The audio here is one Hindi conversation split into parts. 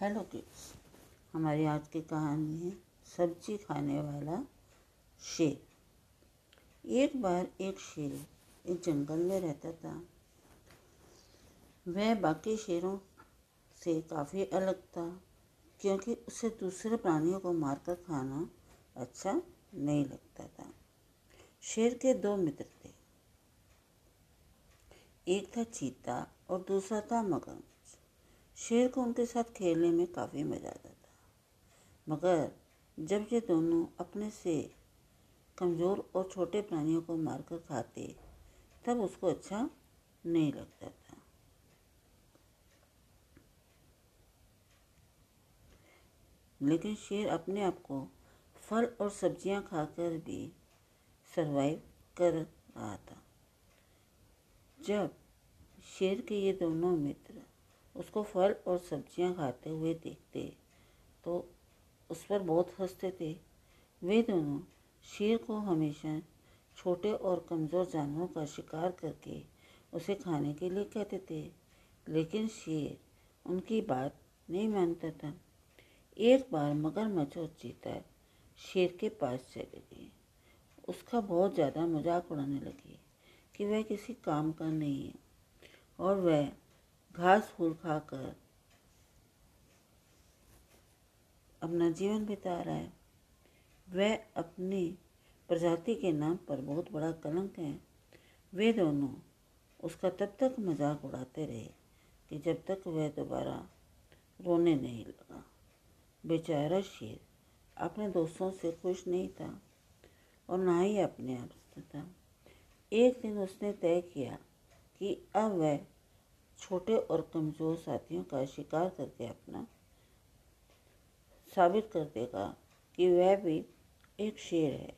हेलो किड्स, हमारी आज की कहानी है सब्ज़ी खाने वाला शेर। एक बार एक शेर एक जंगल में रहता था। वह बाकी शेरों से काफ़ी अलग था, क्योंकि उसे दूसरे प्राणियों को मारकर खाना अच्छा नहीं लगता था। शेर के दो मित्र थे। एक था चीता और दूसरा था मगरमच्छ शेर को उनके साथ खेलने में काफ़ी मज़ा आता था। मगर जब ये दोनों अपने से कमज़ोर और छोटे प्राणियों को मारकर खाते, तब उसको अच्छा नहीं लगता था। लेकिन शेर अपने आप को फल और सब्ज़ियाँ खाकर भी सरवाइव कर रहा था। जब शेर के ये दोनों मित्र उसको फल और सब्ज़ियाँ खाते हुए देखते। तो उस पर बहुत हँसते थे। वे दोनों शेर को हमेशा छोटे और कमज़ोर जानवरों का शिकार करके उसे खाने के लिए कहते थे। लेकिन शेर उनकी बात नहीं मानता था। एक बार मगरमच्छ और चीता शेर के पास चले गए। उसका बहुत ज़्यादा मज़ाक उड़ाने लगे कि वह किसी काम का नहीं है और वह घास फूल खाकर अपना जीवन बिता रहा है। वह अपनी प्रजाति के नाम पर बहुत बड़ा कलंक है। वे दोनों उसका तब तक मज़ाक उड़ाते रहे कि जब तक वह दोबारा रोने नहीं लगा। बेचारा शेर अपने दोस्तों से खुश नहीं था और ना ही अपने आप से था। एक दिन उसने तय किया कि अब वह छोटे और कमज़ोर साथियों का शिकार करके अपना साबित कर देगा कि वह भी एक शेर है।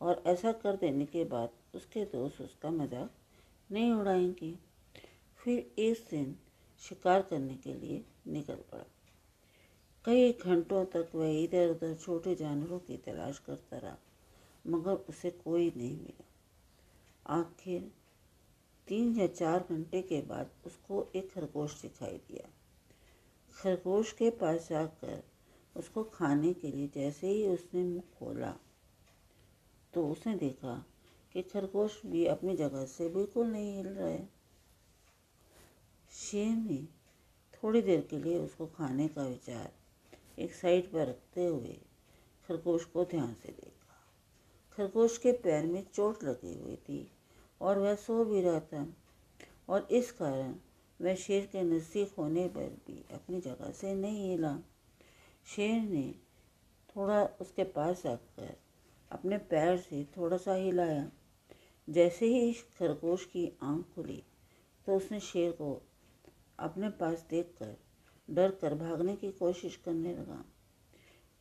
और ऐसा कर देने के बाद उसके दोस्त उसका मज़ाक नहीं उड़ाएँगे। फिर एक दिन शिकार करने के लिए निकल पड़ा। कई घंटों तक वह इधर उधर छोटे जानवरों की तलाश करता रहा, मगर उसे कोई नहीं मिला। आखिर तीन या चार घंटे के बाद उसको एक खरगोश दिखाई दिया। खरगोश के पास जाकर उसको खाने के लिए जैसे ही उसने मुँह खोला तो उसने देखा कि खरगोश भी अपनी जगह से बिल्कुल नहीं हिल रहा। शेर ने थोड़ी देर के लिए उसको खाने का विचार एक साइड पर रखते हुए खरगोश को ध्यान से देखा। खरगोश के पैर में चोट लगी हुई थी। और वह सो भी रहा था और इस कारण वह शेर के नज़दीक होने पर भी अपनी जगह से नहीं हिला। शेर ने थोड़ा उसके पास आकर अपने पैर से थोड़ा सा हिलाया। जैसे ही खरगोश की आँख खुली तो उसने शेर को अपने पास देखकर डर कर भागने की कोशिश करने लगा।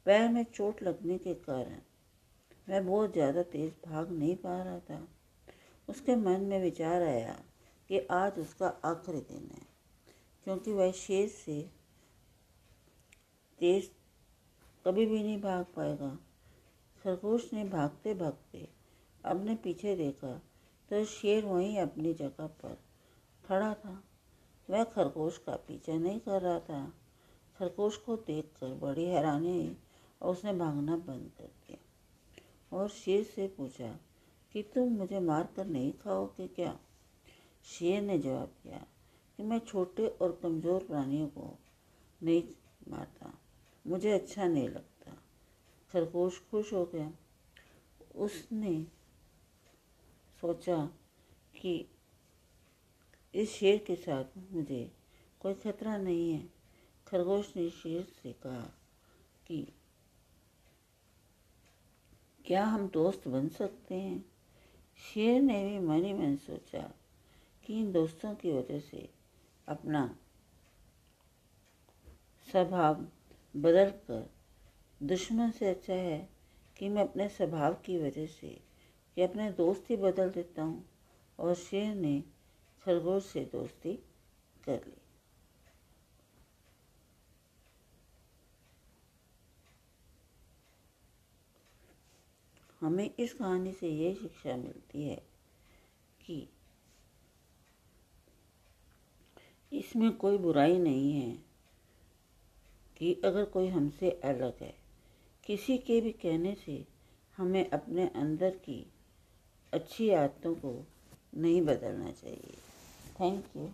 पैर में चोट लगने के कारण वह बहुत ज़्यादा तेज़ भाग नहीं पा रहा था। उसके मन में विचार आया कि आज उसका आखिरी दिन है, क्योंकि वह शेर से तेज कभी भी नहीं भाग पाएगा। खरगोश ने भागते भागते अपने पीछे देखा तो शेर वहीं अपनी जगह पर खड़ा था। वह खरगोश का पीछा नहीं कर रहा था। खरगोश को देखकर बड़ी हैरानी हुई और उसने भागना बंद कर दिया और शेर से पूछा कि तुम मुझे मार कर नहीं खाओगे क्या? शेर ने जवाब दिया कि मैं छोटे और कमज़ोर प्राणियों को नहीं मारता। मुझे अच्छा नहीं लगता। खरगोश खुश हो गया। उसने सोचा कि इस शेर के साथ मुझे कोई खतरा नहीं है। खरगोश ने शेर से कहा कि क्या हम दोस्त बन सकते हैं? शेर ने भी मन ही मन सोचा कि इन दोस्तों की वजह से अपना स्वभाव बदल कर दुश्मन से अच्छा है कि मैं अपने स्वभाव की वजह से कि अपने दोस्त ही बदल देता हूँ और शेर ने खरगोश से दोस्ती कर ली। हमें इस कहानी से ये शिक्षा मिलती है कि इसमें कोई बुराई नहीं है कि अगर कोई हमसे अलग है, किसी के भी कहने से हमें अपने अंदर की अच्छी आदतों को नहीं बदलना चाहिए। Thank you